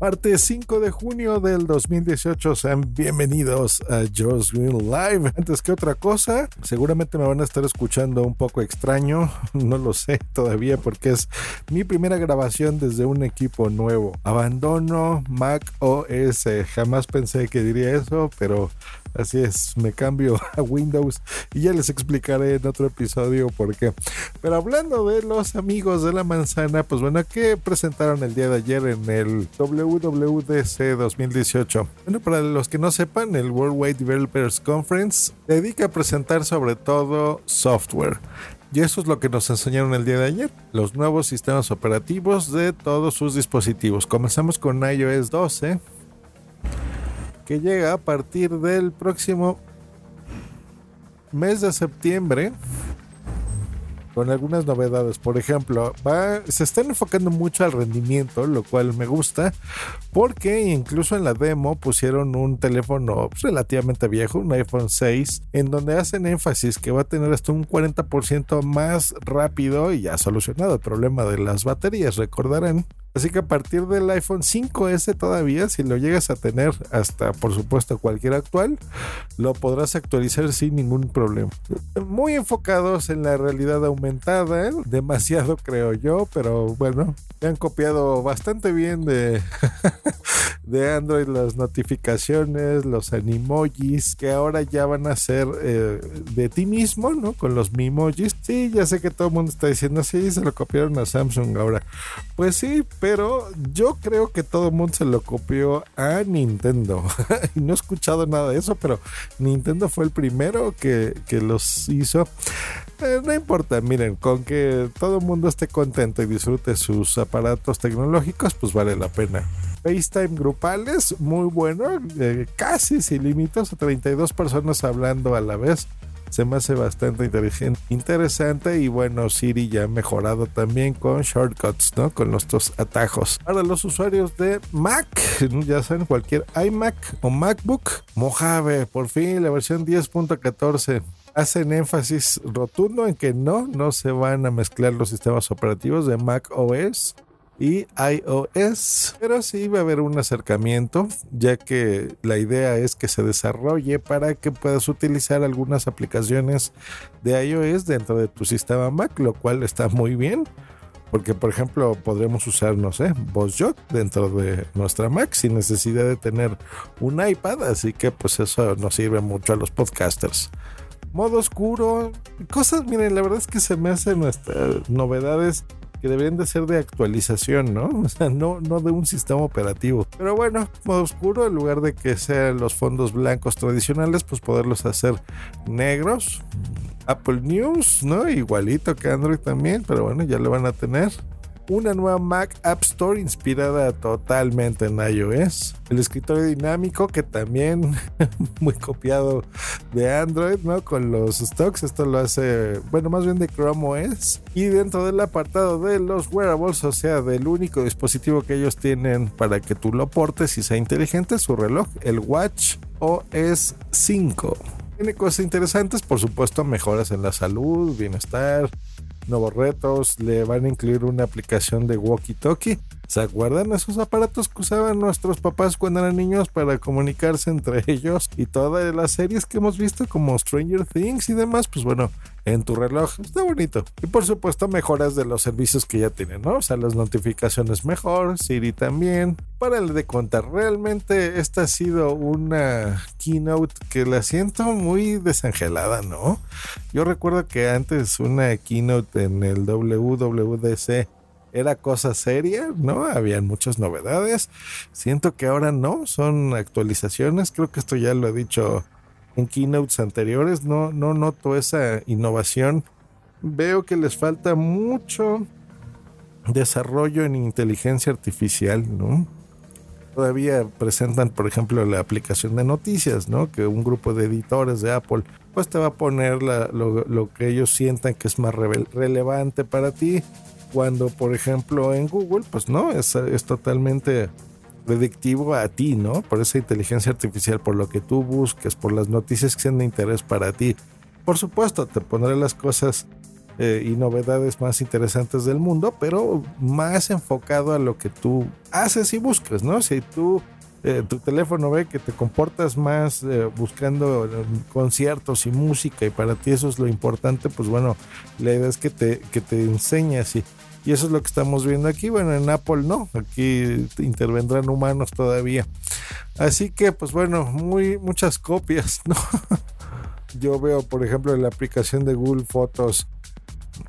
Martes 5 de junio del 2018, sean bienvenidos a Joe's Green Live. Antes que otra cosa, seguramente me van a estar escuchando un poco extraño, no lo sé todavía porque es mi primera grabación desde un equipo nuevo. Abandono Mac OS, jamás pensé que diría eso, pero Así es, me cambio a Windows y ya les explicaré en otro episodio por qué. Pero hablando de los amigos de la manzana, pues bueno, ¿qué presentaron el día de ayer en el WWDC 2018? Bueno, para los que no sepan, el Worldwide Developers Conference dedica a presentar sobre todo software. Y eso es lo que nos enseñaron el día de ayer, los nuevos sistemas operativos de todos sus dispositivos. Comenzamos con iOS 12, que llega a partir del próximo mes de septiembre con algunas novedades. Por ejemplo, se están enfocando mucho al rendimiento, lo cual me gusta, porque incluso en la demo pusieron un teléfono relativamente viejo, un iPhone 6, en donde hacen énfasis que va a tener hasta un 40% más rápido y ya solucionado el problema de las baterías. Recordarán Así que a partir del iPhone 5S todavía, si lo llegas a tener hasta por supuesto cualquier actual, lo podrás actualizar sin ningún problema. Muy enfocados en la realidad aumentada, ¿eh? demasiado creo yo, pero bueno, han copiado bastante bien de, de Android las notificaciones, los animojis, que ahora ya van a ser eh, de ti mismo, ¿no? Con los mimojis. Sí, ya sé que todo el mundo está diciendo, sí, se lo copiaron a Samsung ahora. Pues sí, pero yo creo que todo el mundo se lo copió a Nintendo. no he escuchado nada de eso, pero Nintendo fue el primero que, los hizo. Eh, no importa, miren, con que todo el mundo esté contento y disfrute sus aparatos tecnológicos, pues vale la pena. FaceTime grupales, muy bueno, eh, casi sin límites, 32 personas hablando a la vez se me hace bastante inteligente, interesante y bueno, Siri ya ha mejorado también con shortcuts, ¿no? Con dos atajos. Para los usuarios de Mac, ya saben, cualquier iMac o MacBook, Mojave, por fin la versión 10.14 hacen énfasis rotundo en que no, no se van a mezclar los sistemas operativos de Mac OS y iOS. Pero sí va a haber un acercamiento, ya que la idea es que se desarrolle para que puedas utilizar algunas aplicaciones de iOS dentro de tu sistema Mac, lo cual está muy bien. Porque, por ejemplo, podremos usar, no sé, VozJot dentro de nuestra Mac sin necesidad de tener un iPad. Así que, pues, eso nos sirve mucho a los podcasters modo oscuro, cosas, miren, la verdad es que se me hacen nuestras novedades que deberían de ser de actualización, ¿no? O sea, no, no de un sistema operativo. Pero bueno, modo oscuro, en lugar de que sean los fondos blancos tradicionales, pues poderlos hacer negros. Apple News, ¿no? Igualito que Android también, pero bueno, ya lo van a tener una nueva Mac App Store inspirada totalmente en iOS. El escritorio dinámico que también muy copiado de Android, ¿no? Con los stocks, esto lo hace, bueno, más bien de Chrome OS. Y dentro del apartado de los wearables, o sea, del único dispositivo que ellos tienen para que tú lo portes y sea inteligente, su reloj, el Watch OS 5. Tiene cosas interesantes, por supuesto, mejoras en la salud, bienestar, nuevos retos, le van a incluir una aplicación de walkie-talkie. ¿Se acuerdan esos aparatos que usaban nuestros papás cuando eran niños para comunicarse entre ellos? Y todas las series que hemos visto como Stranger Things y demás, pues bueno, en tu reloj. Está bonito. Y por supuesto mejoras de los servicios que ya tienen, ¿no? O sea, las notificaciones mejor, Siri también. Para el de contar, realmente esta ha sido una keynote que la siento muy desangelada, ¿no? Yo recuerdo que antes una keynote en el WWDC era cosa seria, ¿no? Habían muchas novedades. Siento que ahora no, son actualizaciones. Creo que esto ya lo he dicho en keynotes anteriores. No, no noto esa innovación veo que les falta mucho desarrollo en inteligencia artificial, ¿no? Todavía presentan, por ejemplo, la aplicación de noticias, ¿no? Que un grupo de editores de Apple, pues te va a poner lo, que ellos sientan que es más relevante para ti. Cuando, por ejemplo, en Google, pues no, es, totalmente predictivo a ti, ¿no? Por esa inteligencia artificial, por lo que tú busques, por las noticias que sean de interés para ti. Por supuesto, te pondré las cosas eh, y novedades más interesantes del mundo, pero más enfocado a lo que tú haces y buscas, ¿no? Si tú, eh, tu teléfono ve que te comportas más eh, buscando eh, conciertos y música y para ti eso es lo importante, pues bueno, la idea es que te, que te y, y eso es lo que estamos viendo aquí. Bueno, en Apple no, aquí intervendrán humanos todavía. Así que, pues bueno, muy, muchas copias, ¿no? Yo veo, por ejemplo, la aplicación de Google Fotos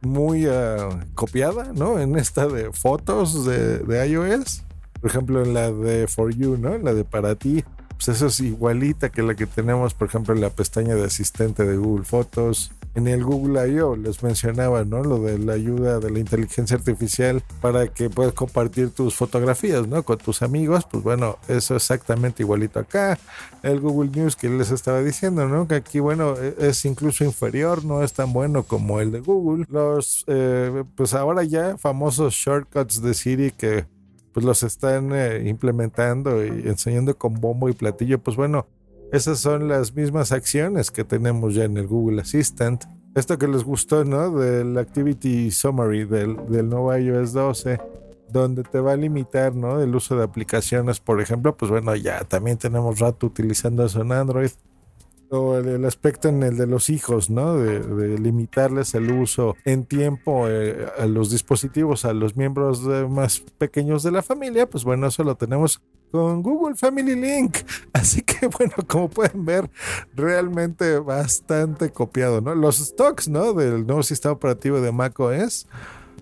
muy uh, copiada, ¿no? En esta de fotos de, iOS. Por ejemplo, en la de For You, ¿no? La de para ti. Pues eso es igualita que la que tenemos, por ejemplo, en la pestaña de asistente de Google Fotos. En el Google I.O. les mencionaba, ¿no? Lo de la ayuda de la inteligencia artificial para que puedas compartir tus fotografías, ¿no? Con tus amigos. Pues bueno, eso exactamente igualito acá. El Google News que les estaba diciendo, ¿no? Que aquí, bueno, es incluso inferior, no es tan bueno como el de Google. Los, eh, pues ahora ya famosos shortcuts de Siri que pues los están eh, implementando y enseñando con bombo y platillo, pues bueno, esas son las mismas acciones que tenemos ya en el Google Assistant. Esto que les gustó, ¿no? Del Activity Summary del, del nuevo iOS 12, donde te va a limitar, ¿no? El uso de aplicaciones, por ejemplo, pues bueno, ya también tenemos rato utilizando eso en Android. O el, aspecto en el de los hijos, ¿no? De, de limitarles el uso en tiempo eh, a los dispositivos, a los miembros de, más pequeños de la familia, pues bueno, eso lo tenemos con Google Family Link. Así que bueno, como pueden ver, realmente bastante copiado, ¿no? Los stocks, ¿no? Del nuevo sistema operativo de macOS.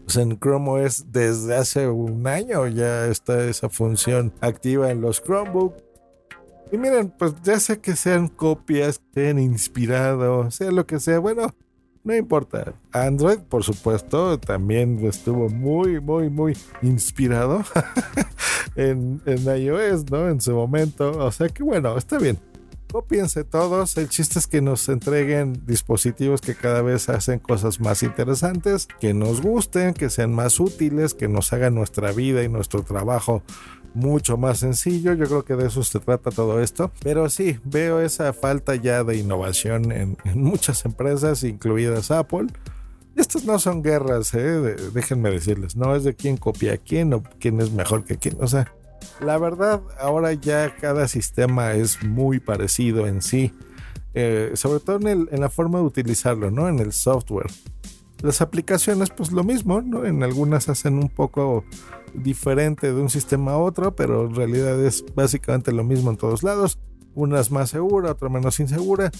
Pues en Chrome OS desde hace un año ya está esa función activa en los Chromebook. Y miren, pues ya sea que sean copias, que sean inspirado, sea lo que sea, bueno, no importa. Android, por supuesto, también estuvo muy, muy, muy inspirado en, en, iOS, ¿no? En su momento. O sea que bueno, está bien. Copiense todos. El chiste es que nos entreguen dispositivos que cada vez hacen cosas más interesantes, que nos gusten, que sean más útiles, que nos hagan nuestra vida y nuestro trabajo mucho más sencillo. Yo creo que de eso se trata todo esto. Pero sí, veo esa falta ya de innovación en, en muchas empresas, incluidas Apple. Estas no son guerras, ¿eh? déjenme decirles, no es de quién copia a quién o quién es mejor que quién. O sea, la verdad, ahora ya cada sistema es muy parecido en sí, eh, sobre todo en, en, la forma de utilizarlo, ¿no? En el software. Las aplicaciones, pues lo mismo, ¿no? En algunas hacen un poco diferente de un sistema a otro, pero en realidad es básicamente lo mismo en todos lados. Una más segura, otra menos insegura.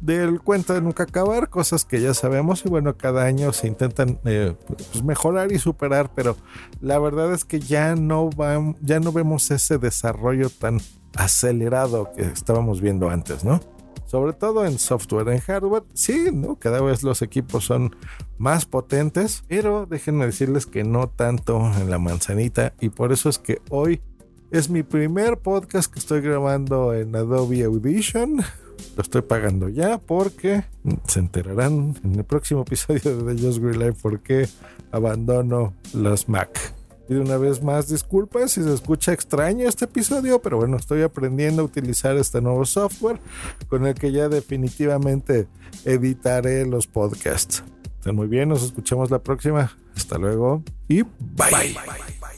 Del cuento de nunca acabar, cosas que ya sabemos y bueno, cada año se intentan eh, pues mejorar y superar, pero la verdad es que ya no, va, ya no vemos ese desarrollo tan acelerado que estábamos viendo antes, ¿no? sobre todo en software, en hardware, sí, ¿no? Cada vez los equipos son más potentes, pero déjenme decirles que no tanto en la manzanita y por eso es que hoy es mi primer podcast que estoy grabando en Adobe Audition. Lo estoy pagando ya porque se enterarán en el próximo episodio de The Just Green Life por qué abandono los Mac. Y una vez más, disculpas si se escucha extraño este episodio, pero bueno, estoy aprendiendo a utilizar este nuevo software con el que ya definitivamente editaré los podcasts. Estén muy bien, nos escuchamos la próxima. Hasta luego y bye, bye